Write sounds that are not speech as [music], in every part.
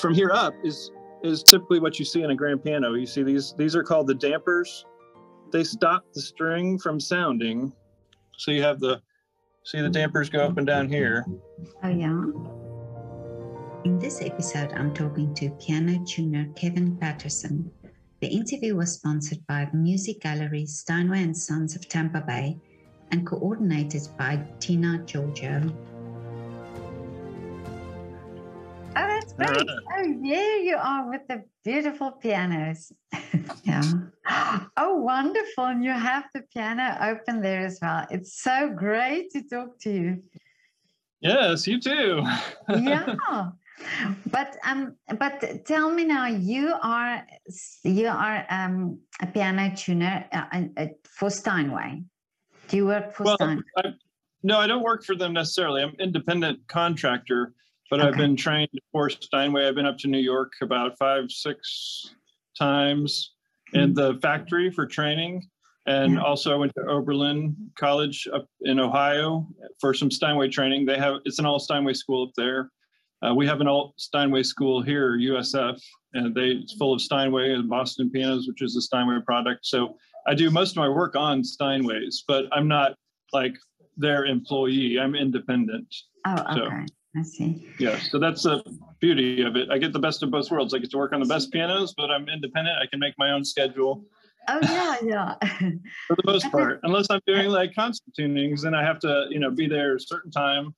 from here up is is typically what you see in a grand piano. You see these these are called the dampers. They stop the string from sounding. So you have the see the dampers go up and down here. Oh yeah. In this episode, I'm talking to piano tuner Kevin Patterson. The interview was sponsored by the Music Gallery Steinway and Sons of Tampa Bay and coordinated by Tina Giorgio. Great. [laughs] Oh, there you are with the beautiful pianos. [laughs] yeah. Oh, wonderful. And you have the piano open there as well. It's so great to talk to you. Yes, you too. yeah. [laughs] But um, but tell me now, you are you are um, a piano tuner uh, uh, for Steinway. Do you work for well, Steinway? I, no, I don't work for them necessarily. I'm independent contractor but okay. I've been trained for Steinway. I've been up to New York about five, six times in the factory for training. And yeah. also I went to Oberlin College up in Ohio for some Steinway training. They have, it's an all Steinway school up there. Uh, we have an all Steinway school here, USF, and they it's full of Steinway and Boston pianos, which is a Steinway product. So I do most of my work on Steinways, but I'm not like their employee. I'm independent. Oh, okay. So, I see. Yeah, so that's the beauty of it. I get the best of both worlds. I get to work on the best pianos, but I'm independent. I can make my own schedule. Oh yeah, yeah. [laughs] For the most part, unless I'm doing like concert tunings, then I have to, you know, be there a certain time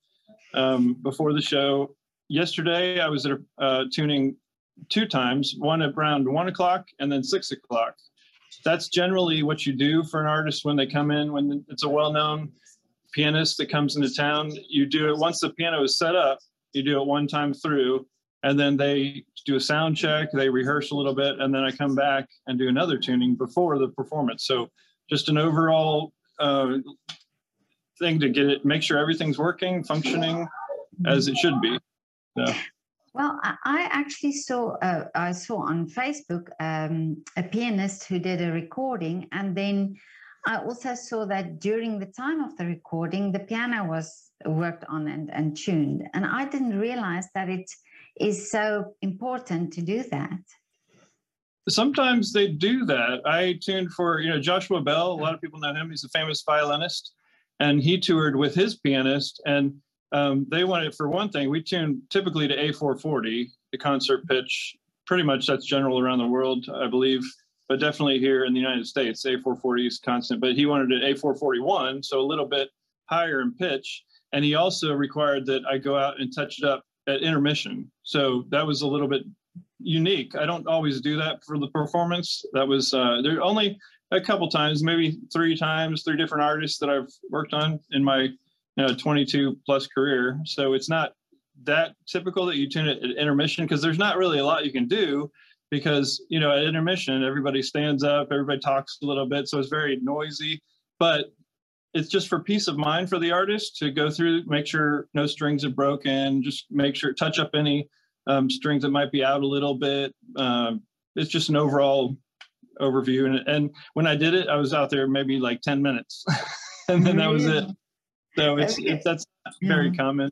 um, before the show. Yesterday, I was at uh, tuning two times, one at around one o'clock and then six o'clock. That's generally what you do for an artist when they come in when it's a well-known pianist that comes into town, you do it once the piano is set up, you do it one time through, and then they do a sound check, they rehearse a little bit, and then I come back and do another tuning before the performance. So just an overall uh, thing to get it, make sure everything's working, functioning as it should be. So. Well, I actually saw uh, I saw on Facebook um, a pianist who did a recording, and then I also saw that during the time of the recording, the piano was worked on and, and tuned. And I didn't realize that it is so important to do that. Sometimes they do that. I tuned for, you know, Joshua Bell. A lot of people know him. He's a famous violinist. And he toured with his pianist. And um, they wanted, for one thing, we tune typically to A440, the concert pitch. Pretty much that's general around the world, I believe but definitely here in the United States, A440 is constant. But he wanted an A441, so a little bit higher in pitch. And he also required that I go out and touch it up at intermission. So that was a little bit unique. I don't always do that for the performance. That was uh, there only a couple times, maybe three times, three different artists that I've worked on in my you know, 22 plus career. So it's not that typical that you tune it at intermission because there's not really a lot you can do because you know at intermission everybody stands up everybody talks a little bit so it's very noisy. But it's just for peace of mind for the artist to go through make sure no strings are broken just make sure touch up any um, strings that might be out a little bit. Um, it's just an overall overview. And, and when i did it i was out there maybe like 10 minutes. [laughs] And then that was it. So it's, okay. it's that's very yeah. common.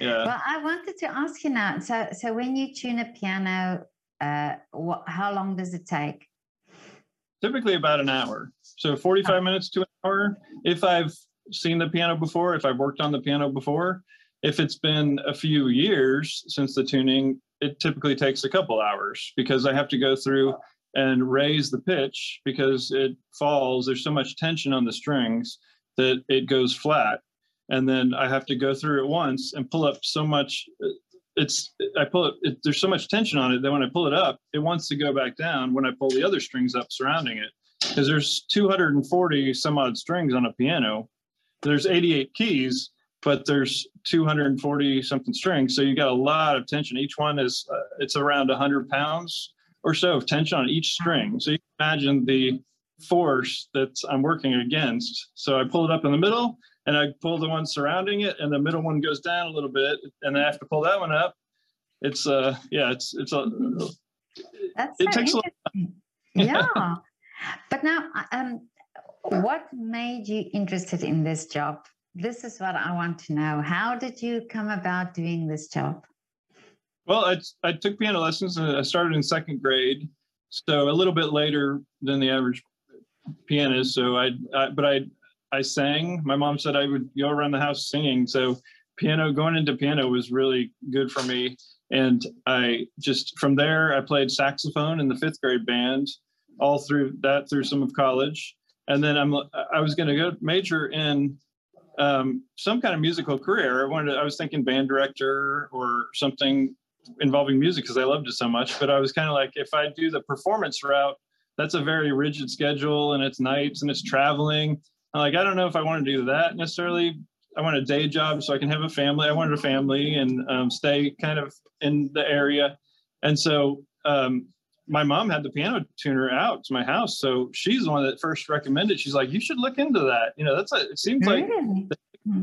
Yeah. Well i wanted to ask you now so so when you tune a piano uh, what, how long does it take? Typically about an hour. So 45 oh. minutes to an hour. If I've seen the piano before, if I've worked on the piano before, if it's been a few years since the tuning, it typically takes a couple hours because I have to go through and raise the pitch because it falls. There's so much tension on the strings that it goes flat. And then I have to go through it once and pull up so much it's I pull it, it, There's so much tension on it that when I pull it up, it wants to go back down when I pull the other strings up surrounding it. Because there's 240 some odd strings on a piano. There's 88 keys, but there's 240 something strings. So you got a lot of tension. Each one is uh, it's around 100 pounds or so of tension on each string. So you imagine the force that I'm working against. So I pull it up in the middle and I pull the one surrounding it, and the middle one goes down a little bit, and I have to pull that one up. It's uh, yeah, it's it's a. That's it so takes a lot. [laughs] Yeah. but now, um, what made you interested in this job? This is what I want to know. How did you come about doing this job? Well, I, I took piano lessons and I started in second grade, so a little bit later than the average pianist. So I, I but I I sang. My mom said I would go around the house singing. So piano going into piano was really good for me. And I just from there I played saxophone in the fifth grade band, all through that through some of college. And then I'm I was going to go major in um, some kind of musical career. I wanted to, I was thinking band director or something involving music because I loved it so much. But I was kind of like, if I do the performance route, that's a very rigid schedule and it's nights and it's traveling. I'm like, I don't know if I want to do that necessarily. I want a day job so I can have a family. I wanted a family and um, stay kind of in the area. And so um, my mom had the piano tuner out to my house. So she's the one that first recommended. She's like, you should look into that. You know, that's a, it seems like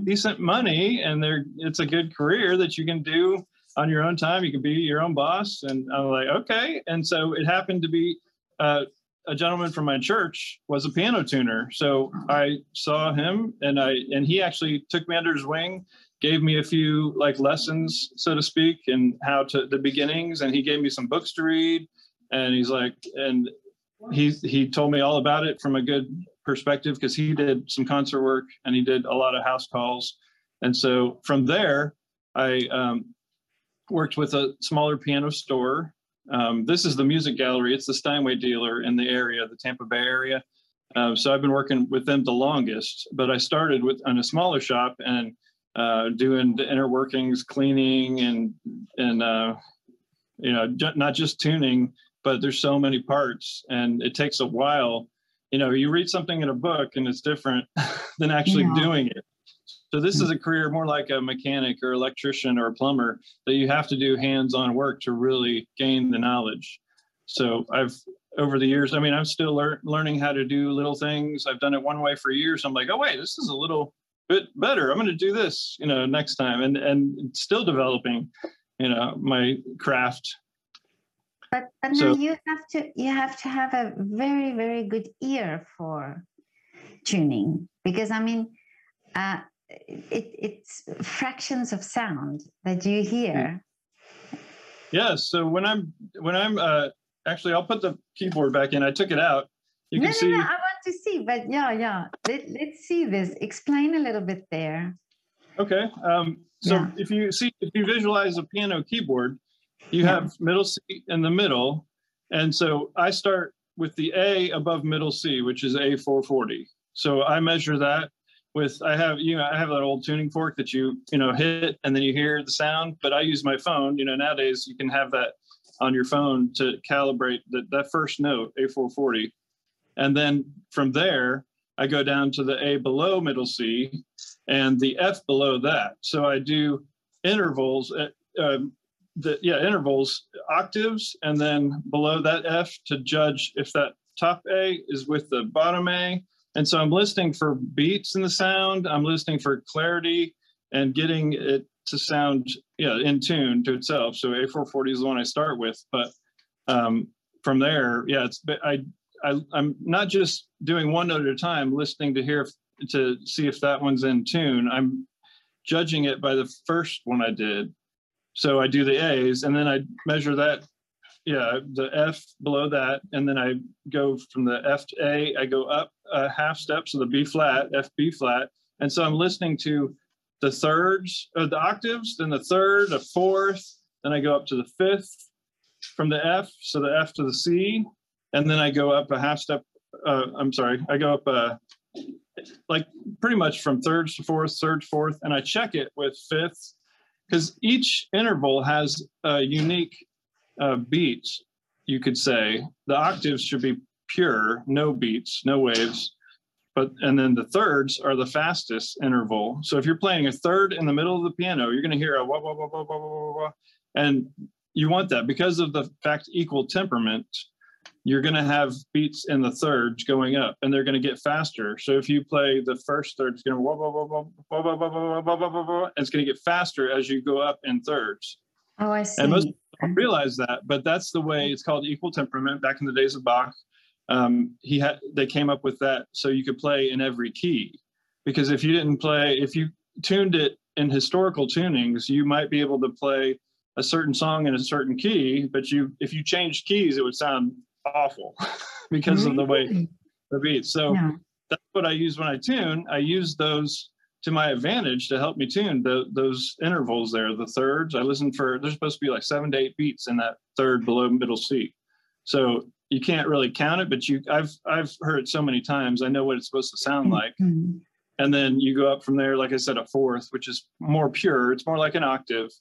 decent money and there it's a good career that you can do on your own time. You can be your own boss. And I'm like, okay. And so it happened to be uh, a gentleman from my church was a piano tuner. So I saw him and I and he actually took me under his wing, gave me a few like lessons, so to speak, and how to the beginnings. And he gave me some books to read. And he's like, and he he told me all about it from a good perspective because he did some concert work and he did a lot of house calls. And so from there, I um, worked with a smaller piano store. Um, this is the music gallery. It's the Steinway dealer in the area, the Tampa Bay area. Uh, so I've been working with them the longest, but I started with on a smaller shop and uh, doing the inner workings, cleaning, and and uh, you know ju- not just tuning, but there's so many parts, and it takes a while. You know, you read something in a book, and it's different [laughs] than actually Yeah. doing it. So this is a career more like a mechanic or electrician or a plumber that you have to do hands-on work to really gain the knowledge. So I've over the years, I mean, I'm still lear- learning how to do little things. I've done it one way for years. I'm like, oh wait, this is a little bit better. I'm going to do this, you know, next time, and and still developing, you know, my craft. But but So- now you have to you have to have a very very good ear for tuning because I mean, uh, it it's fractions of sound that you hear. Yeah. So when I'm when I'm uh, actually, I'll put the keyboard back in. I took it out. You no, can no, see. no. I want to see, but yeah, yeah. Let, let's see this. Explain a little bit there. Okay. Um, so Yeah. if you see, if you visualize a piano keyboard, you Yeah. have middle C in the middle. And so I start with the A above middle C, which is A440. So I measure that with, I have, you know, I have that old tuning fork that you, you know, hit and then you hear the sound, but I use my phone, you know, nowadays you can have that on your phone to calibrate that, that first note, A440. And then from there, I go down to the A below middle C and the F below that. So I do intervals, uh, um, the yeah intervals, octaves, and then below that F to judge if that top A is with the bottom A. And so I'm listening for beats in the sound. I'm listening for clarity and getting it to sound yeah in tune to itself. So A440 is the one I start with, but um, from there, yeah, it's I, I I'm not just doing one note at a time, listening to hear if, to see if that one's in tune. I'm judging it by the first one I did. So I do the A's and then I measure that, yeah, the F below that, and then I go from the F to A. I go up a half step, so the B flat, F B flat, and so I'm listening to the thirds of the octaves, then the third, the fourth, then I go up to the fifth from the F, so the F to the C, and then I go up a half step. Uh, I'm sorry, I go up uh, like pretty much from thirds to fourth, third, fourth, and I check it with fifths because each interval has a unique uh, beat. You could say the octaves should be pure, no beats, no waves, but and then the thirds are the fastest interval. So if you're playing a third in the middle of the piano, you're going to hear a wah wah wah wah wah wah wah, wah, and you want that because of the fact equal temperament you're going to have beats in the thirds going up and they're going to get faster. So if you play the first third, it's going to wah, wah, wah, wah, wah, wah, wah, wah, wah, wah, wah, it's going to get faster as you go up in thirds. Oh, I see. And most people don't realize that, but that's the way it's called equal temperament. Back in the days of Bach, um, he had they came up with that so you could play in every key. Because if you didn't play, if you tuned it in historical tunings, you might be able to play a certain song in a certain key, but you if you changed keys, it would sound awful [laughs] because of the way the beats. So Yeah. that's what I use when I tune. I use those to my advantage to help me tune the, those intervals there, the thirds. I listen for there's supposed to be like seven to eight beats in that third below middle C. So you can't really count it, but you I've I've heard it so many times. I know what it's supposed to sound like. Mhm. And then you go up from there, like I said, a fourth, which is more pure. It's more like an octave.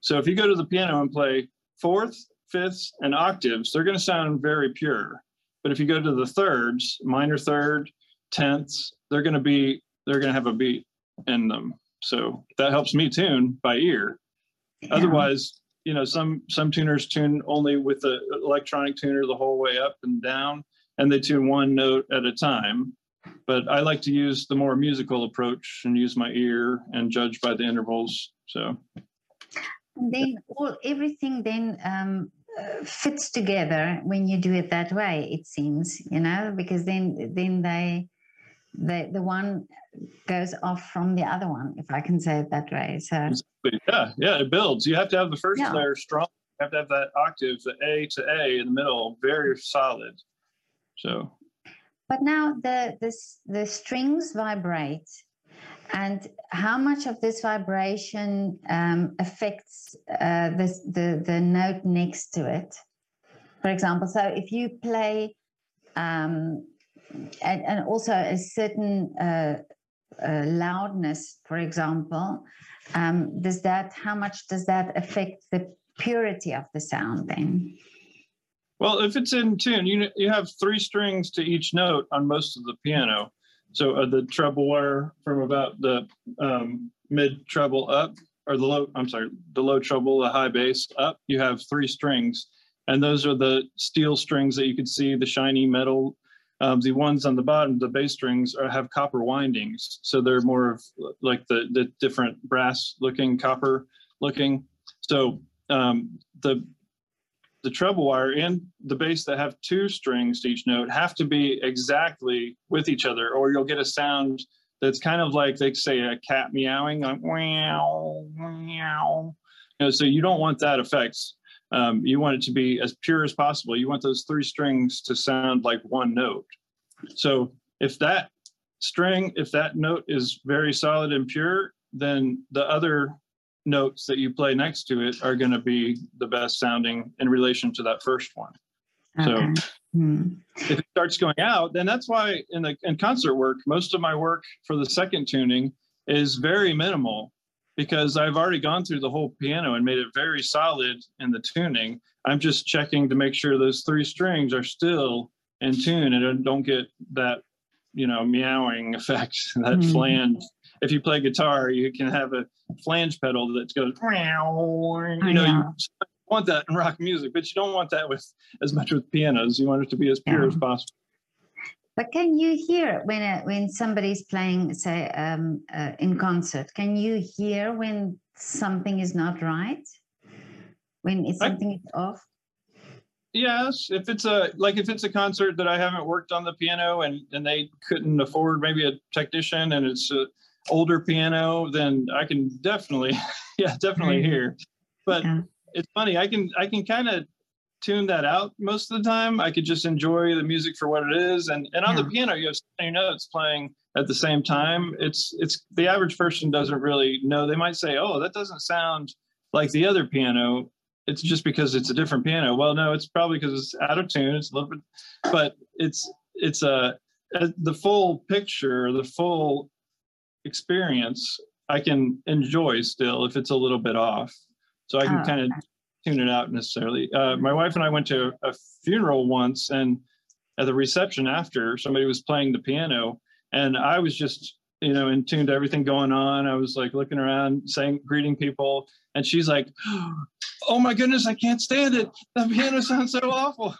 So if you go to the piano and play fourth, fifths, and octaves, they're going to sound very pure. But if you go to the thirds, minor third, tenths, they're going to be they're going to have a beat in them. So that helps me tune by ear. Yeah. Otherwise, you know, some some tuners tune only with the electronic tuner the whole way up and down, and they tune one note at a time. But I like to use the more musical approach and use my ear and judge by the intervals. So And then all everything then um, uh, fits together when you do it that way. It seems, you know, because then then they the the one goes off from the other one, if I can say it that way. So yeah, yeah, it builds. You have to have the first Yeah. layer strong. You have to have that octave, the A to A in the middle, very solid. So But now the this the strings vibrate, and how much of this vibration um, affects uh, this, the the note next to it? For example, so if you play, um, and, and also a certain uh, uh, loudness, for example, um, does that how much does that affect the purity of the sound then? Well, if it's in tune, you you have three strings to each note on most of the piano. So uh, the treble wire from about the um, mid treble up, or the low, I'm sorry, the low treble, the high bass up, you have three strings. And those are the steel strings that you can see, the shiny metal. Um, the ones on the bottom, the bass strings, are, have copper windings. So they're more of like the, the different brass looking, copper looking. So um, the the treble wire and the bass that have two strings to each note have to be exactly with each other, or you'll get a sound that's kind of like they say a cat meowing, like meow, meow. You know, so you don't want that effect. Um, you want it to be as pure as possible. You want those three strings to sound like one note. So if that string, if that note is very solid and pure, then the other notes that you play next to it are going to be the best sounding in relation to that first one. So- Hmm. If it starts going out, then that's why in the in concert work, most of my work for the second tuning is very minimal because I've already gone through the whole piano and made it very solid in the tuning. I'm just checking to make sure those three strings are still in tune and don't get that, you know, meowing [laughs] effect, that Mhm. flange. If you play guitar, you can have a flange pedal that goes, you know, you want that in rock music, but you don't want that with as much with pianos. You want it to be as pure Yeah. as possible. But can you hear when a, when somebody's playing, say, um, uh, in concert? Can you hear when something is not right? When it's something is off? Yes, if it's a like if it's a concert that I haven't worked on the piano and and they couldn't afford maybe a technician and it's a older piano, then I can definitely [laughs] yeah definitely hear. But Yeah. it's funny I can I can kind of tune that out most of the time. I could just enjoy the music for what it is, and and on the piano you have so many notes playing at the same time. It's it's the average person doesn't really know. They might say, oh, that doesn't sound like the other piano it's just because it's a different piano. Well, no, it's probably because it's out of tune. It's a little bit, but it's it's a, a the full picture, the full experience. I can enjoy still if it's a little bit off, so I can Oh, kind of tune it out necessarily. Uh, my wife and I went to a funeral once, and at the reception after, somebody was playing the piano, and I was just you know in tune to everything going on. I was like looking around, saying, greeting people, and she's like, [gasps] "Oh my goodness, I can't stand it. The piano sounds so awful."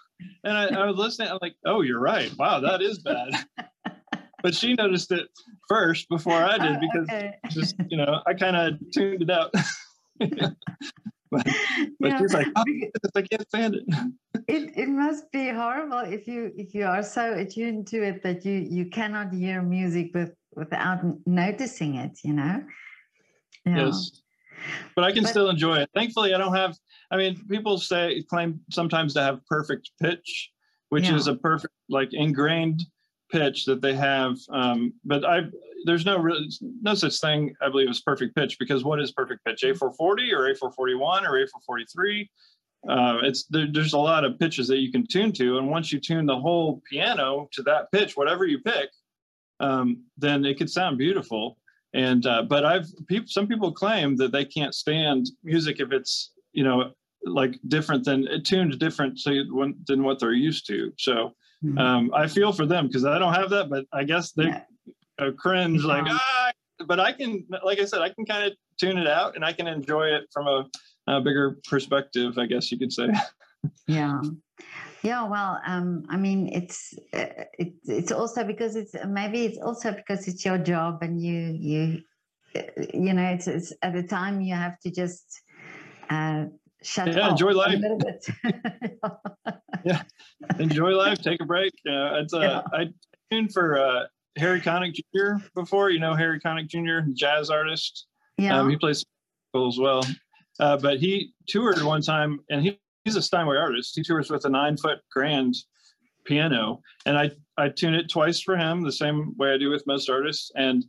And I, I was listening. I'm like, "Oh, you're right. Wow, that is bad." [laughs] but she noticed it first before I did because okay. just you know I kind of tuned it out. [laughs] [laughs] but but Yeah, she's like, "Oh, because I can't stand it." [laughs] it, it must be horrible if you if you are so attuned to it that you you cannot hear music with without noticing it. You know. Yeah. Yes. but I can But- still enjoy it. Thankfully, I don't have. I mean, people say claim sometimes to have perfect pitch, which Yeah. is a perfect like ingrained pitch that they have. Um, but I there's no real no such thing I believe as perfect pitch because what is perfect pitch? A440 or A441 or A443? Uh, it's there, there's a lot of pitches that you can tune to, and once you tune the whole piano to that pitch, whatever you pick, um, then it could sound beautiful. And uh, but I've people some people claim that they can't stand music if it's you know like different than tuned different to when, than what they're used to. So. Um, I feel for them because I don't have that, but I guess they Yeah. cringe like ah. But I can, like I said, I can kind of tune it out and I can enjoy it from a, a bigger perspective. I guess you could say. [laughs] yeah yeah well um i mean it's uh, it, it's also because it's maybe it's also because it's your job and you you uh, you know it's, it's at the time you have to just uh shut Yeah, off enjoy life. bit [laughs] [laughs] enjoy life, take a break. Uh, it's uh, Yeah. I tuned for uh, Harry Connick Jr. before. You know Harry Connick Jr., jazz artist. yeah Um, he plays as well. Uh, but he toured one time, and he, he's a Steinway artist. He tours with a nine foot grand piano, and I I tune it twice for him, the same way I do with most artists. And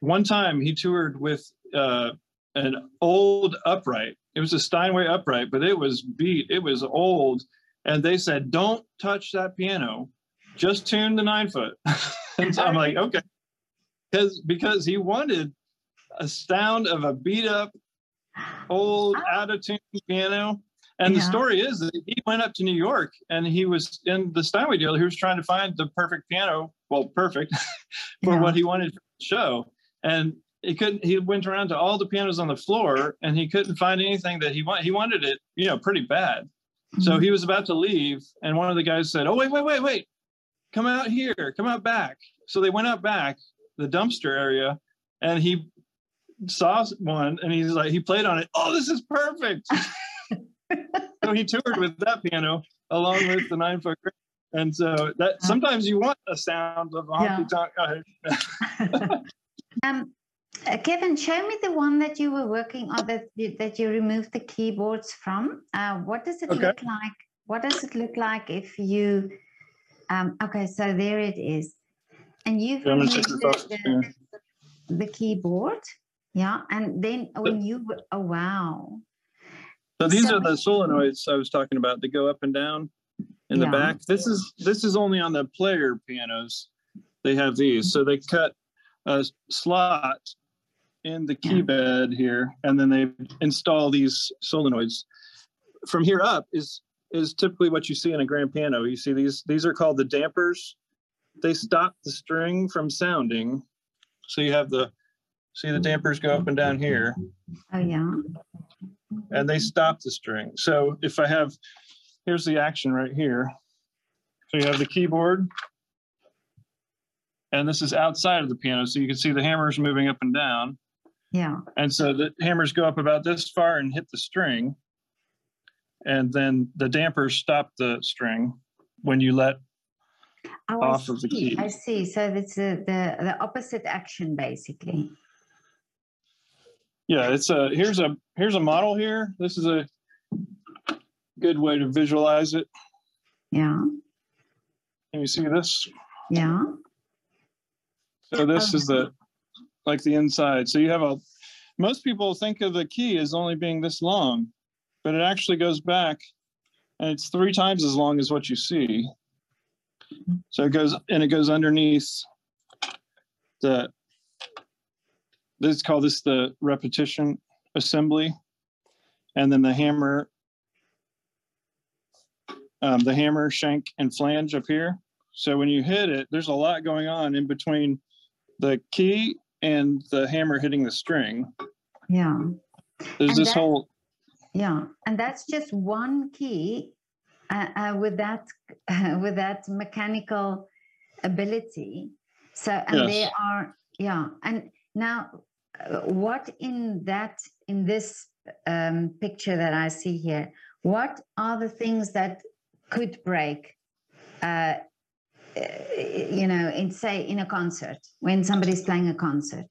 one time he toured with uh, an old upright. It was a Steinway upright, but it was beat. It was old, and they said, "Don't touch that piano. Just tune the nine foot." [laughs] and so I'm like, okay, because because he wanted a sound of a beat up old Ah. out of tune piano. And the story is that he went up to New York and he was in the Steinway deal. He was trying to find the perfect piano, well, perfect [laughs] for Yeah. what he wanted for the show. And he couldn't, he went around to all the pianos on the floor and he couldn't find anything that he wanted. He wanted it, you know, pretty bad. So Mhm. he was about to leave, and one of the guys said, "Oh wait, wait, wait, wait! Come out here! Come out back!" So they went out back, the dumpster area, and he saw one, and he's like, he played on it. Oh, this is perfect! [laughs] so he toured with that piano along with the nine foot. And so that sometimes you want a sound of a Yeah. honky tonk. uh, [laughs] [laughs] um uh, Kevin, show me the one that you were working on that you, that you removed the keyboards from. Uh, what does it Okay. look like? What does it look like if you? Um, okay, so there it is, and you've Yeah, removed the, the, the keyboard, yeah, and then when you oh wow, So these So- are the solenoids I was talking about. They go up and down in the back. This is this is only on the player pianos. They have these. So they cut a slot in the key bed here, and then they install these solenoids. From here up is is typically what you see in a grand piano. You see these these are called the dampers. They stop the string from sounding. So you have the see the dampers go up and down here oh yeah, and they stop the string. So if I have, here's the action right here. So you have the keyboard, and this is outside of the piano, so you can see the hammers moving up and down. Yeah, And so the hammers go up about this far and hit the string, and then the dampers stop the string when you let. oh, Off of the key. I see. So it's the, the the opposite action basically. Yeah, it's a here's a here's a model here. This is a good way to visualize it. Yeah, Can you see this? yeah, So this is the like the inside. So you have a most people think of the key as only being this long, but it actually goes back and it's three times as long as what you see. So it goes and it goes underneath the this call this the repetition assembly. And then the hammer, um, the hammer, shank, and flange up here. So when you hit it, there's a lot going on in between the key and the hammer hitting the string. yeah. There's And this that- whole Yeah, and that's just one key uh, uh, with that [laughs] with that mechanical ability. So and there Yes. are yeah, and now uh, what in that in this um, picture that I see here, what are the things that could break? Uh, uh, you know, in say in a concert when somebody's playing a concert.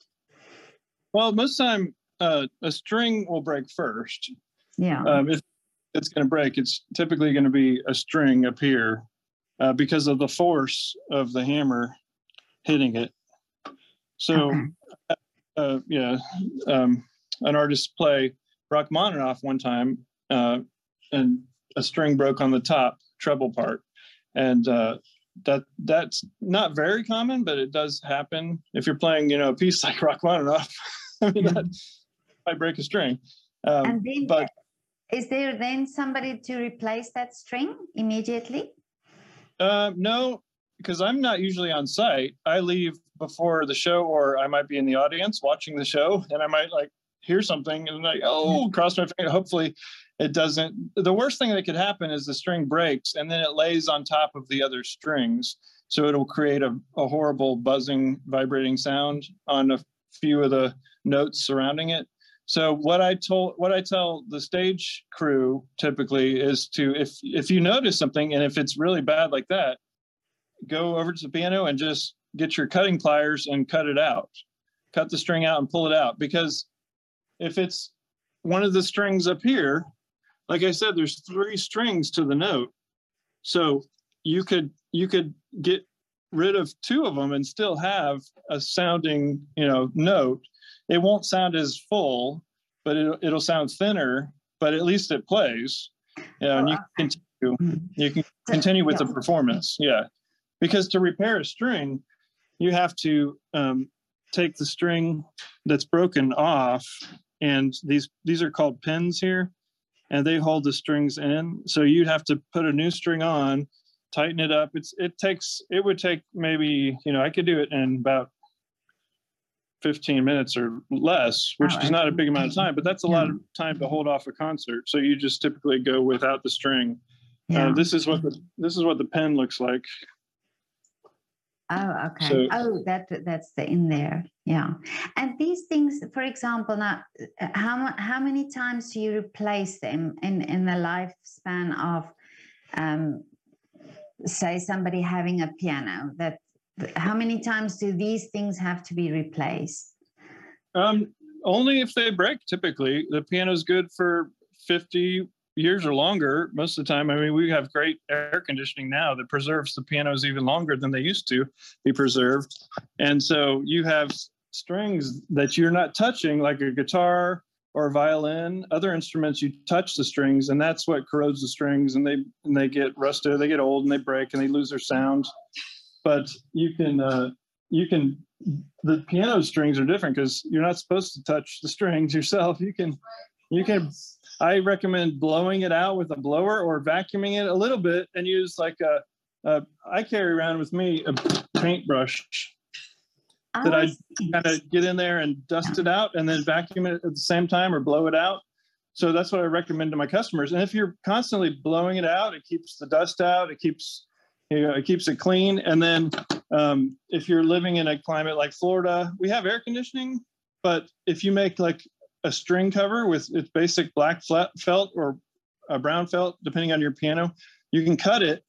well, most time uh, a string will break first. Yeah. Um, if it's going to break, it's typically going to be a string up here uh, because of the force of the hammer hitting it. So, Okay. uh, yeah, um, an artist play Rachmaninoff one time, uh, and a string broke on the top treble part, and uh, that that's not very common, but it does happen if you're playing, you know, a piece [laughs] like Rachmaninoff. I mean, that might break a string. Um, and then, but is there then somebody to replace that string immediately? Uh, no, because I'm not usually on site. I leave before the show, or I might be in the audience watching the show, and I might like hear something and like, oh, cross my finger. Hopefully, it doesn't. The worst thing that could happen is the string breaks and then it lays on top of the other strings, so it'll create a, a horrible buzzing, vibrating sound on a few of the notes surrounding it. So what I told, what I tell the stage crew typically is to, if if you notice something and if it's really bad like that, go over to the piano and just get your cutting pliers and cut it out, cut the string out and pull it out. Because if it's one of the strings up here, like I said, there's three strings to the note, so you could you could get rid of two of them and still have a sounding, you know, note it won't sound as full, but it'll, it'll sound thinner, but at least it plays. You know, and you can continue, you can continue with the performance. Yeah. Because to repair a string, you have to um, take the string that's broken off, and these these are called pins here, and they hold the strings in. So you'd have to put a new string on, tighten it up. It's it takes it would take maybe you know I could do it in about 15 minutes or less, which Oh, is not a big amount of time, but that's a lot of time to hold off a concert. So you just typically go without the string. Yeah. Uh, this is what the this is what the pin looks like. Oh, okay. So- oh, that that's the in there. Yeah. And these things, for example, now, uh, how how many times do you replace them in in the lifespan of, um, say, somebody having a piano? That how many times do these things have to be replaced? Um, only if they break. Typically, the piano's good for 50 years or longer. Most of the time, I mean, we have great air conditioning now that preserves the pianos even longer than they used to be preserved. And so you have strings that you're not touching, like a guitar or a violin. Other instruments, you touch the strings, and that's what corrodes the strings, and they and they get rusted, they get old, and they break, and they lose their sound. But you can uh, you can the piano strings are different because you're not supposed to touch the [laughs] strings yourself. You can, you can. I recommend blowing it out with a blower or vacuuming it a little bit and use like a. a I carry around with me a paintbrush that Oh, I see. kind of get in there and dust it out and then vacuum it at the same time or blow it out. So that's what I recommend to my customers. And if you're constantly blowing it out, it keeps the dust out. It keeps you know, it keeps it clean. And then um, if you're living in a climate like Florida, we have air conditioning, but if you make like a string cover with its basic black felt or a brown felt, depending on your piano, you can cut it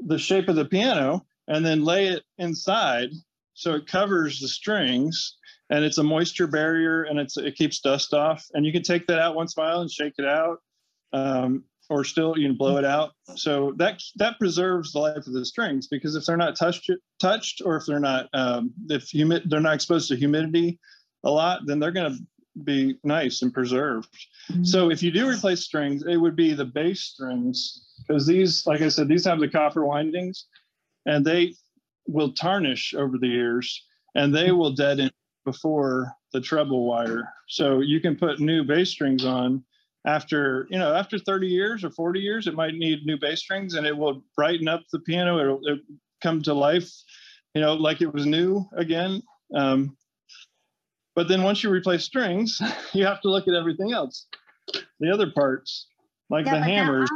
the shape of the piano and then lay it inside so it covers the strings and it's a moisture barrier and it's it keeps dust off. And you can take that out once in a while and shake it out um, or still you can blow it out. So that that preserves the life of the strings because if they're not touched touched or if they're not um, if humid they're not exposed to humidity a lot then they're going to be nice and preserved. Mhm. so if you do replace strings it would be the bass strings because these like i said these have the copper windings and they will tarnish over the years and they will deaden before the treble wire. So you can put new bass strings on after you know after 30 years or 40 years it might need new bass strings and it will brighten up the piano. It'll, it'll come to life you know like it was new again. Um, but then once you replace strings [laughs] you have to look at everything else the other parts like Yeah, the but now hammers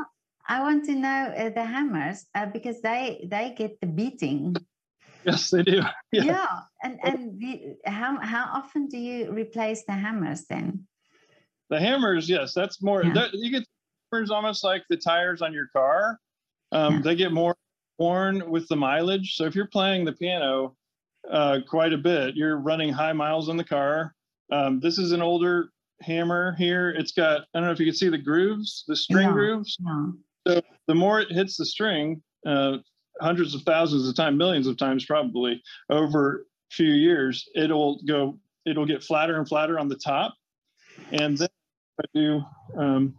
I, I want to know uh, the hammers uh, because they they get the beating. yes they do [laughs] Yeah, Yeah. and and the, how how often do you replace the hammers then? The hammers, yes, that's more. Yeah. That, you get hammers almost like the tires on your car. Um, Yeah. They get more worn with the mileage. So if you're playing the piano uh, quite a bit, you're running high miles in the car. Um, this is an older hammer here, it's got, I don't know if you can see the grooves, the string Yeah. grooves. Yeah. The more it hits the string, uh, hundreds of thousands of times, millions of times probably over a few years, it'll go, it'll get flatter and flatter on the top. And then I do, um,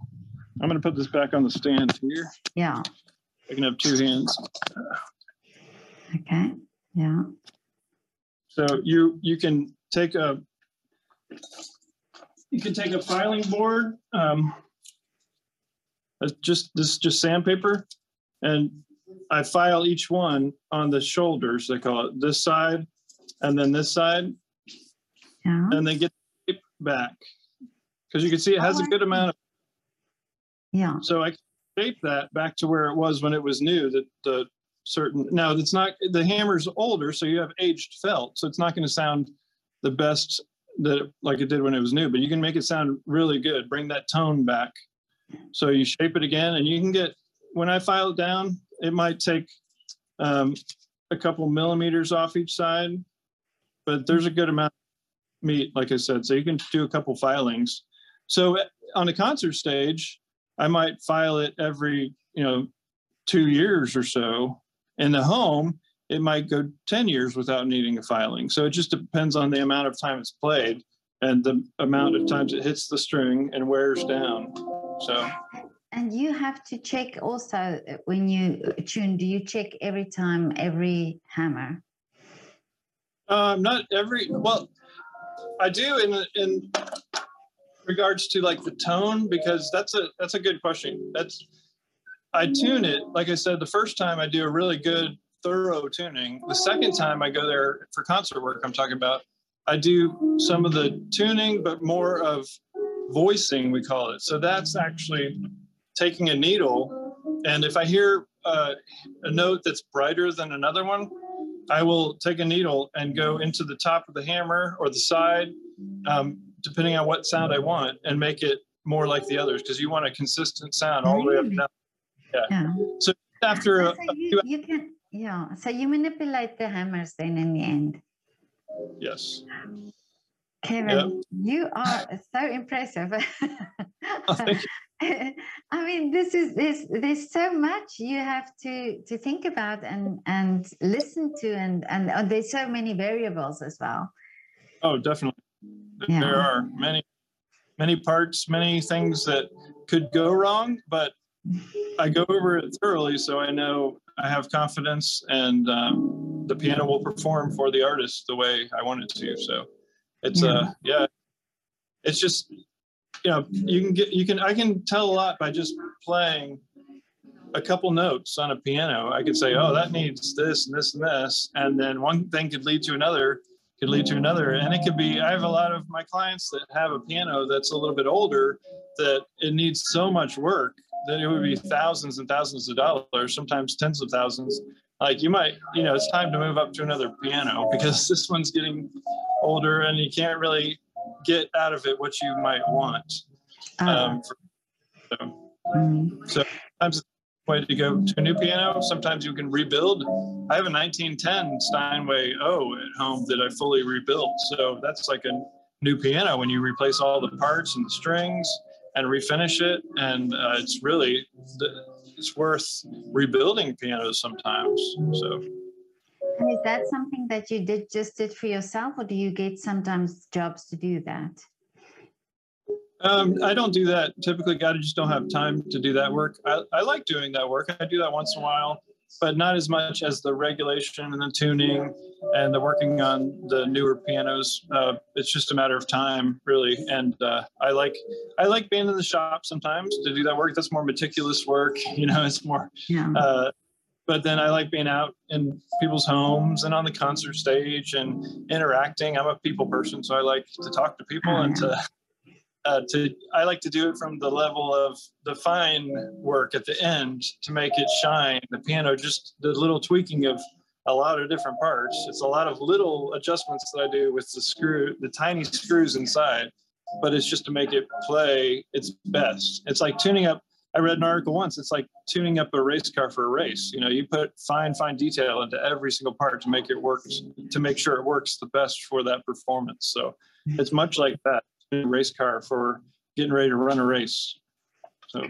I'm gonna put this back on the stand here. Yeah. I can have two hands. Okay. Yeah. So you, you can take a, you can take a filing board, um, just, this is just sandpaper, and I file each one on the shoulders, they call it, this side, and then this side, Yeah. and then get it back. Because you can see it has a good amount of, Yeah. so I can shape that back to where it was when it was new, that the certain, now it's not, the hammer's older, so you have aged felt, so it's not gonna sound the best that, like it did when it was new, but you can make it sound really good, bring that tone back. So you shape it again and you can get, when I file it down, it might take um, a couple millimeters off each side, but there's a good amount of meat, like I said, so you can do a couple filings. So uh, on a concert stage, I might file it every, you know, two years or so. In the home, it might go 10 years without needing a filing. So it just depends on the amount of time it's played and the amount of times it hits the string and wears down. So And you have to check also uh, when you tune, do you check every time, every hammer? um, not every, well, I do in, in regards to like the tone, because that's a, that's a good question. That's, I tune it, like I said, the first time I do a really good thorough tuning. The second time I go there for concert work, I'm talking about, I do some of the tuning, but more of voicing, we call it. So that's actually taking a needle, and if I hear uh, a note that's brighter than another one, I will take a needle and go into the top of the hammer or the side, um, depending on what sound I want, and make it more like the others because you want a consistent sound all the way up and down. Yeah. So after a, So you, you can, yeah. So you manipulate the hammers then in the end. yes. Kevin, you are so impressive. [laughs] Oh, I mean, this is there's there's so much you have to to think about and and listen to, and and uh, there's so many variables as well. Oh, definitely. Yeah. There are many, many parts, many things that could go wrong, but I go over it thoroughly so I know I have confidence and um, the piano will perform for the artist the way I want it to. So it's uh yeah, it's just you know you can get you can I can tell a lot by just playing a couple notes on a piano. I could say, oh, that needs this and this and this, and then one thing could lead to another could lead to another. And it could be, I have a lot of my clients that have a piano that's a little bit older that it needs so much work that it would be thousands and thousands of dollars, sometimes tens of thousands. Like you might, you know, it's time to move up to another piano because [laughs] this one's getting older and you can't really get out of it what you might want. Oh, Um, for- so mm, sometimes it's a way to go to a new piano. Sometimes you can rebuild. I have a 1910 Steinway O at home that I fully rebuilt. So that's like a new piano when you replace all the parts and the strings and refinish it. And uh, it's really, it's worth rebuilding pianos sometimes. So and is that something that you did just did for yourself, or do you get sometimes jobs to do that? Um, I don't do that typically. I just don't have time to do that work. I, I like doing that work. I do that once in a while, but not as much as the regulation and the tuning and the working on the newer pianos. Uh, it's just a matter of time, really. And uh, I like I like being in the shop sometimes to do that work. That's more meticulous work. [laughs] You know, it's more. Yeah. Uh, but then I like being out in people's homes and on the concert stage and interacting. I'm a people person, so I like to talk to people and to uh, to I like to do it from the level of the fine work at the end to make it shine. The piano, just the little tweaking of a lot of different parts. It's a lot of little adjustments that I do with the screw, the tiny screws inside, but it's just to make it play its best. It's like tuning up. I read an article once. It's like tuning up a race car for a race. You know, you put fine, fine detail into every single part to make it work, to make sure it works the best for that performance. So it's much like that race car for getting ready to run a race. So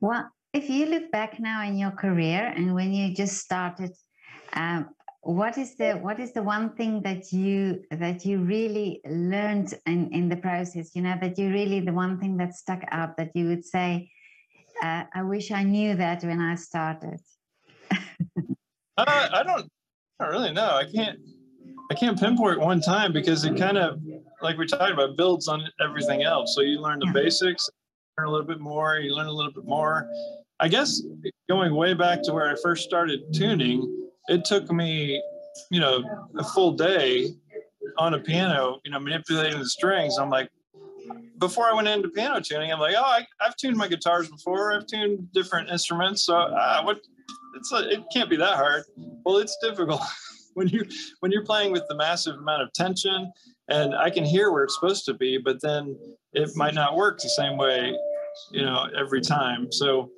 Well, if you look back now in your career and when you just started, um, what is the what is the one thing that you that you really learned in in the process? You know that you really the one thing that stuck out that you would say, uh, I wish I knew that when I started. [laughs] uh, I don't, I don't really know. I can't, I can't pinpoint one time because it kind of, like we talked about, builds on everything else. So you learn the Yeah. basics, learn a little bit more, you learn a little bit more. I guess going way back to where I first started tuning, it took me, you know, a full day on a piano, you know, manipulating the strings. I'm like, before I went into piano tuning, I'm like, oh, I, I've tuned my guitars before. I've tuned different instruments. So uh, what? It's it can't be that hard. Well, it's difficult [laughs] when you when you're playing with the massive amount of tension, and I can hear where it's supposed to be, but then it might not work the same way, you know, every time. So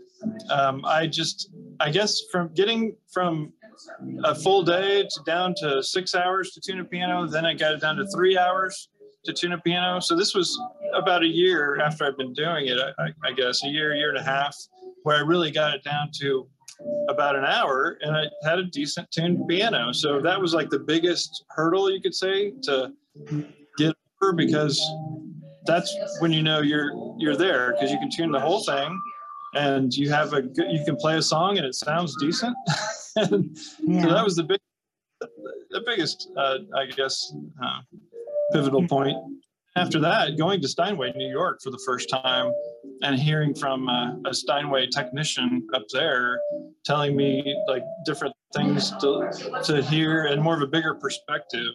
um, I just, I guess, from getting from a full day to down to six hours to tune a piano, then I got it down to three hours to tune a piano. So this was about a year after I've been doing it, I, I- I guess, a year, year and a half, where I really got it down to about an hour and I had a decent tuned piano. So that was like the biggest hurdle you could say to get over because that's when you know you're you're there because you can tune the whole thing and you have a good you can play a song and it sounds decent. [laughs] and Yeah. so that was the big, the biggest, uh, I guess, uh, pivotal point. After that, going to Steinway, New York, for the first time, and hearing from uh, a Steinway technician up there, telling me like different things to to hear and more of a bigger perspective.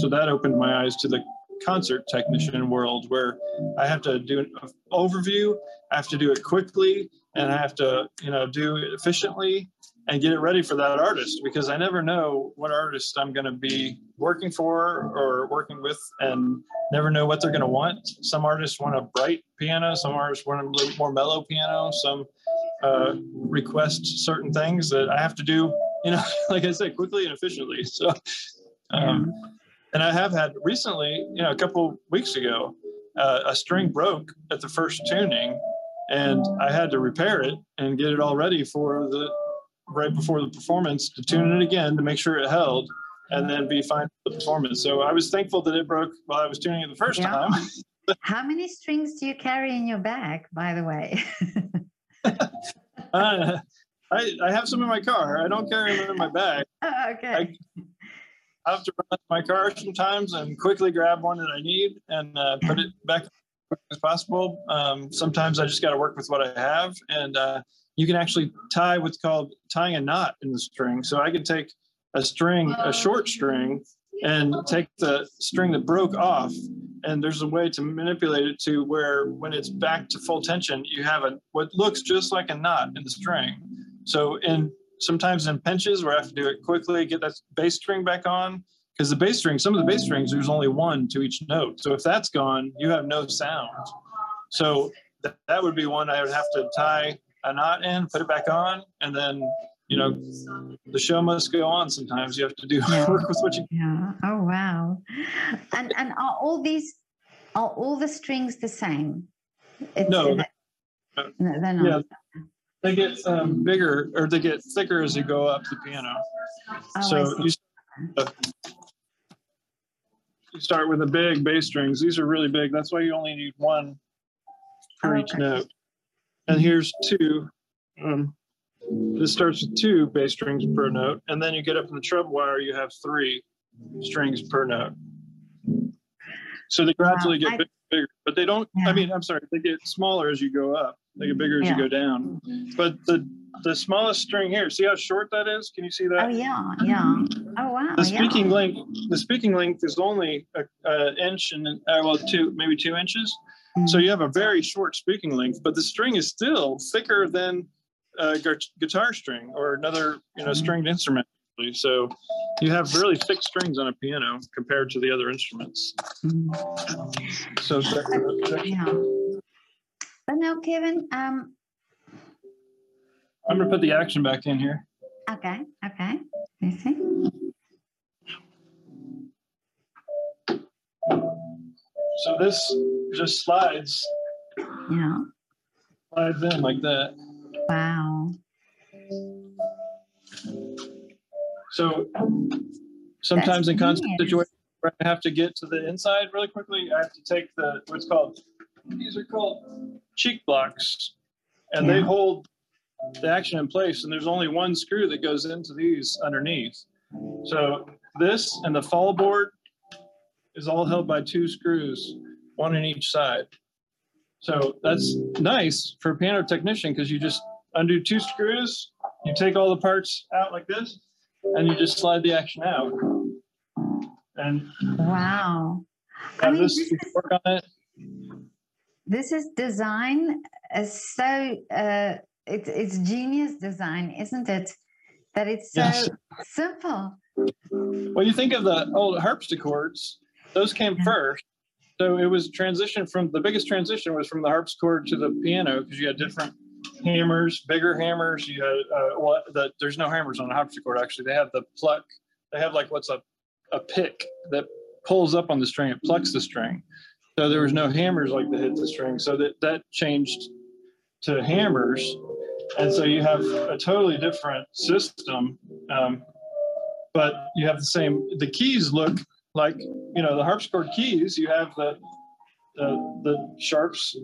So that opened my eyes to the concert technician world, where I have to do an overview, I have to do it quickly, and I have to you know do it efficiently and get it ready for that artist because I never know what artist I'm going to be working for or working with and never know what they're going to want. Some artists want a bright piano, some artists want a little more mellow piano, some uh, request certain things that I have to do, you know, [laughs] like I said, quickly and efficiently. So, um, and I have had recently, you know, a couple weeks ago, uh, a string broke at the first tuning and I had to repair it and get it all ready for the right before the performance to tune it again to make sure it held and then be fine for the performance. So I was thankful that it broke while I was tuning it the first Yeah. time. [laughs] How many strings do you carry in your bag, by the way? [laughs] Uh, I, I have some in my car. I don't carry them in my bag. [laughs] oh, okay. I have to run to my car sometimes and quickly grab one that I need and uh, put it back as quick as possible. Um, sometimes I just got to work with what I have, and uh, you can actually tie what's called tying a knot in the string. So I can take a string, a short string, and take the string that broke off, and there's a way to manipulate it to where when it's back to full tension, you have a what looks just like a knot in the string. So in sometimes in pinches where I have to do it quickly, get that bass string back on. Because the bass string, some of the bass strings, there's only one to each note. So if that's gone, you have no sound. So th- that would be one I would have to tie a knot in, put it back on, and then you know the show must go on. Sometimes you have to do [laughs] Yeah. work with what you. Yeah. Oh wow. And and are all these are all the strings the same? It's- No, no, they're not. Yeah. They get um, bigger or they get thicker as you go up the piano. Oh, so you, uh, you start with the big bass strings. These are really big. That's why you only need one for each Okay. note. And here's two. Um, this starts with two bass strings per note, and then you get up in the treble wire. You have three strings per note. So they gradually Wow, get I- big, bigger, but they don't. Yeah. I mean, I'm sorry, they get smaller as you go up. They get bigger as Yeah. you go down. But the the smallest string here, see how short that is? Can you see that? Oh yeah, yeah. Oh wow. The yeah. speaking length, the speaking length is only a, a inch and uh, well, two maybe two inches. So Mm. you have a very short speaking length, but the string is still thicker than a gu- guitar string or another you know Mhm. stringed instrument. So you have really thick strings on a piano compared to the other instruments. Mm. So that- Yeah. But now, Kevin, um, I'm gonna put the action back in here. okay, okay. You see? So this just slides, Yeah. slides in like that. Wow. So sometimes in concert genius. situations where I have to get to the inside really quickly, I have to take the what's called these are called cheek blocks, and they hold the action in place. And there's only one screw that goes into these underneath. So this and the fall board is all held by two screws, one in each side. So that's nice for a piano technician because you just undo two screws, you take all the parts out like this, and you just slide the action out. And Wow. I mean, this this is, work on it. this is design is so uh, it's it's genius design, isn't it? That it's so Yes. simple. Well, you think of the old harpsichords; those came first. So it was transition from the biggest transition was from the harpsichord to the piano because you had different hammers, bigger hammers. You had uh, well, the, there's no hammers on a harpsichord actually. They have the pluck. They have like what's a a pick that pulls up on the string. It plucks the string. So there was no hammers like that hit the string. So that that changed to hammers, and so you have a totally different system. Um, but you have the same. The keys look like you know the harpsichord keys. You have the the, the sharps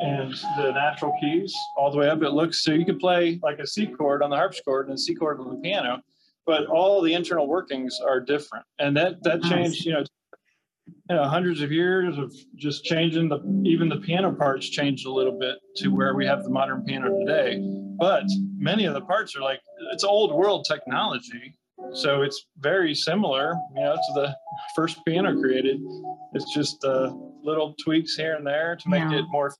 and the natural keys all the way up. It looks so you could play like a C chord on the harpsichord and a C chord on the piano, but all the internal workings are different. And that that Nice. changed, you know, you know, hundreds of years of just changing the even the piano parts changed a little bit to where we have the modern piano today. But many of the parts are like it's old world technology. So it's very similar, you know, to the first piano created. It's just uh, little tweaks here and there to make Yeah. it more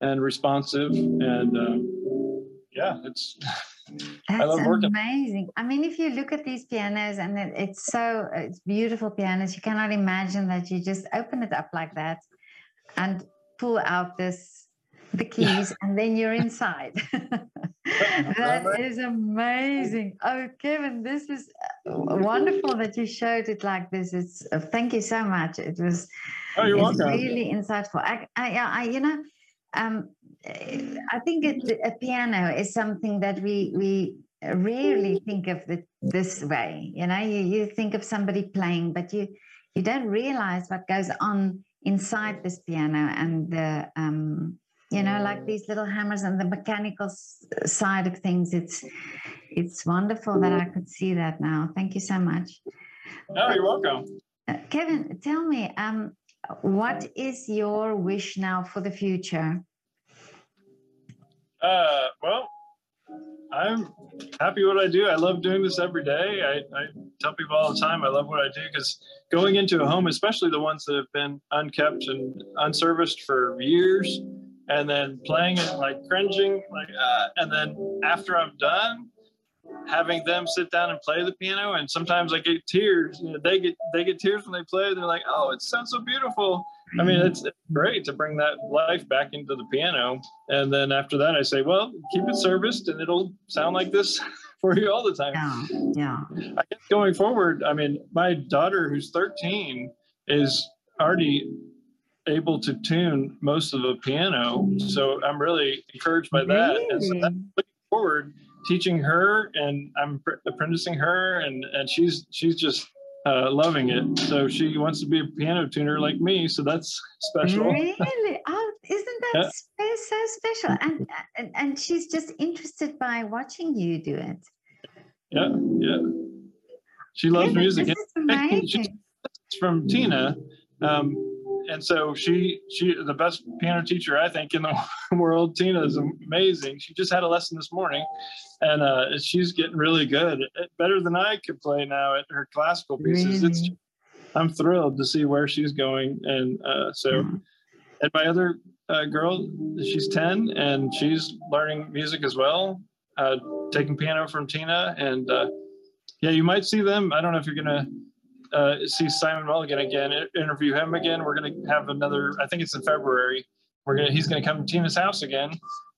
and responsive. And um, yeah, it's [laughs] That's love working. amazing. I mean, if you look at these pianos and it, it's so it's beautiful pianos, you cannot imagine that you just open it up like that and pull out this the [laughs] keys and then you're inside. [laughs] [laughs] that is amazing. Oh, Kevin, this is uh, wonderful that you showed it like this. It's uh, thank you so much. It was oh, you're welcome. really insightful. I, I, yeah, I, you know, um, eh, I think it, a piano is something that we we rarely think of the, this way. You know, you, you think of somebody playing, but you you don't realize what goes on inside this piano and the um, you know, like these little hammers and the mechanical side of things. It's it's wonderful that I could see that now. Thank you so much. No, you're welcome. Uh, Kevin, tell me, um, what is your wish now for the future? Uh, well, I'm happy what I do. I love doing this every day. I, I tell people all the time I love what I do because going into a home, especially the ones that have been unkept and unserviced for years, and then playing it like cringing, like, uh, and then after I'm done, having them sit down and play the piano, and sometimes I get tears. You know, they get they get tears when they play. They're like, "Oh, it sounds so beautiful." I mean, it's, it's great to bring that life back into the piano. And then after that, I say, well, keep it serviced and it'll sound like this [laughs] for you all the time. Yeah, yeah. I guess going forward, I mean, my daughter, who's 13, is already able to tune most of the piano. So I'm really encouraged by that. And so Really? looking forward, teaching her and I'm pr- apprenticing her and, and she's, she's just uh, loving it. So she wants to be a piano tuner like me. So that's special. Really? Oh, isn't that Yeah. so special? And, and and she's just interested by watching you do it. Yeah. Yeah. She loves Kevin, music. This is And [laughs] she's from Tina. Um, and so she she the best piano teacher I think in the [laughs] world. Tina is amazing. She just had a lesson this morning, and uh, she's getting really good, eh, better than I could play now at her classical pieces. It's I'm thrilled to see where she's going, and uh, so Yeah. and my other uh, girl, she's 10 and she's learning music as well, uh, taking piano from Tina. And uh, yeah, you might see them. I don't know if you're going to uh, see Simon Mulligan again, interview him again. We're going to have another, I think it's in February. We're going to, he's going to come to Tina's house again.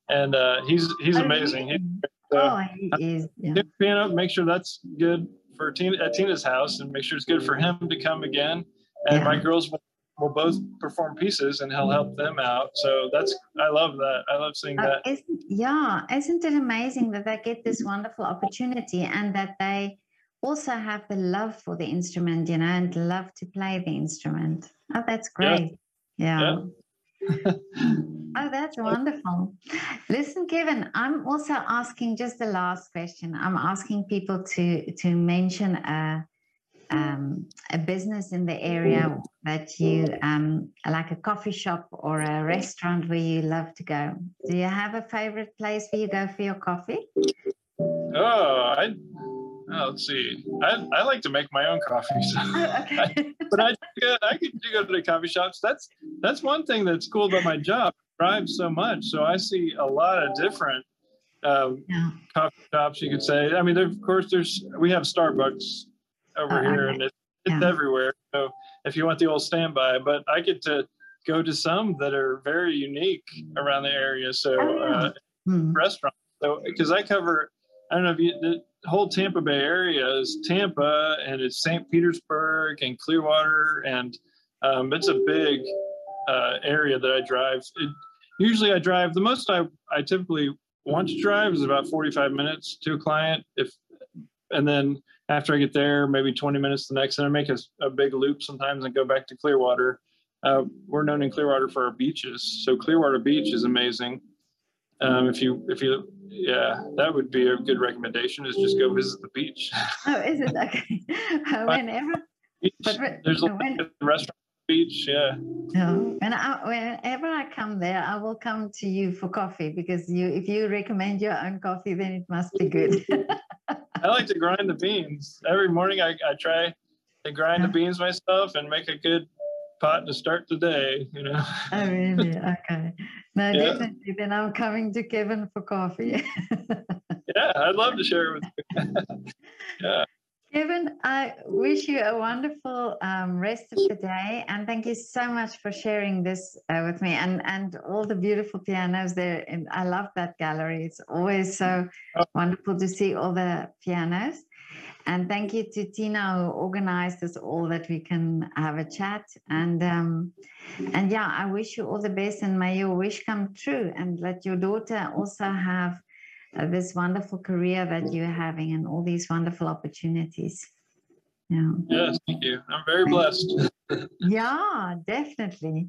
And uh, he's, he's amazing. He, uh, Oh, he is. Yeah. piano, make sure that's good for Tina at Tina's house and make sure it's good for him to come again. And my girls will will both perform pieces and he'll help them out. So that's I love that. I love seeing Uh, that. isn't, yeah, isn't it amazing that they get this wonderful opportunity and that they also have the love for the instrument, you know, and love to play the instrument? Oh, that's Yeah. great. Yeah. Yeah. [laughs] Oh, that's wonderful. Listen, Kevin, I'm also asking just the last question. I'm asking people to to mention a um, a business in the area that you um, like a coffee shop or a restaurant where you love to go. Do you have a favorite place where you go for your coffee? Oh, I oh, let's see. I, I like to make my own coffee. So. [laughs] Oh, [laughs] but I go, I could do go to the coffee shops. That's that's one thing that's cool about my job. I drive so much, so I see a lot of different um, yeah. coffee shops. You could say. I mean, of course, there's we have Starbucks over Oh, here, and it, it's Yeah. everywhere. So if you want the old standby, but I get to go to some that are very unique around the area. So Oh, yeah. uh, Hmm. restaurant. So because I cover, I don't know if you whole Tampa Bay area is Tampa and it's St. Petersburg and Clearwater and um, it's a big uh, area that I drive. It, usually I drive the most I I typically want to drive is about 45 minutes to a client if and then after I get there maybe 20 minutes the next and I make a, a big loop sometimes and go back to Clearwater. Uh, we're known in Clearwater for our beaches, so Clearwater Beach is amazing. Um, if you if you yeah, that would be a good recommendation. Is just go visit the beach. [laughs] Oh, is it okay? [laughs] Whenever, Beach, but There's a when- restaurant beach. Yeah, No, when I, whenever I come there, I will come to you for coffee because you, if you recommend your own coffee, then it must be good. [laughs] I like to grind the beans every morning. I, I try to grind the beans myself and make a good pot to start the day. You know. oh, really? Okay. No, Yeah. definitely. Then I'm coming to Kevin for coffee. [laughs] Yeah, I'd love to share it with you. [laughs] yeah, Kevin, I wish you a wonderful um, rest of the day, and thank you so much for sharing this uh, with me and and all the beautiful pianos there. And I love that gallery; it's always so Oh. wonderful to see all the pianos. And thank you to Tina who organized this all that we can have a chat. And um, and yeah, I wish you all the best, and may your wish come true, and let your daughter also have uh, this wonderful career that you're having and all these wonderful opportunities. Yeah. yes, thank you. I'm very blessed. [laughs] Yeah, definitely.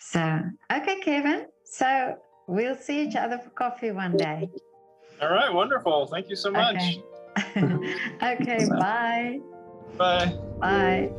So, okay, Kevin. So we'll see each other for coffee one day. All right, wonderful. Thank you so much. Okay. [laughs] okay, [laughs] bye. Bye. Bye.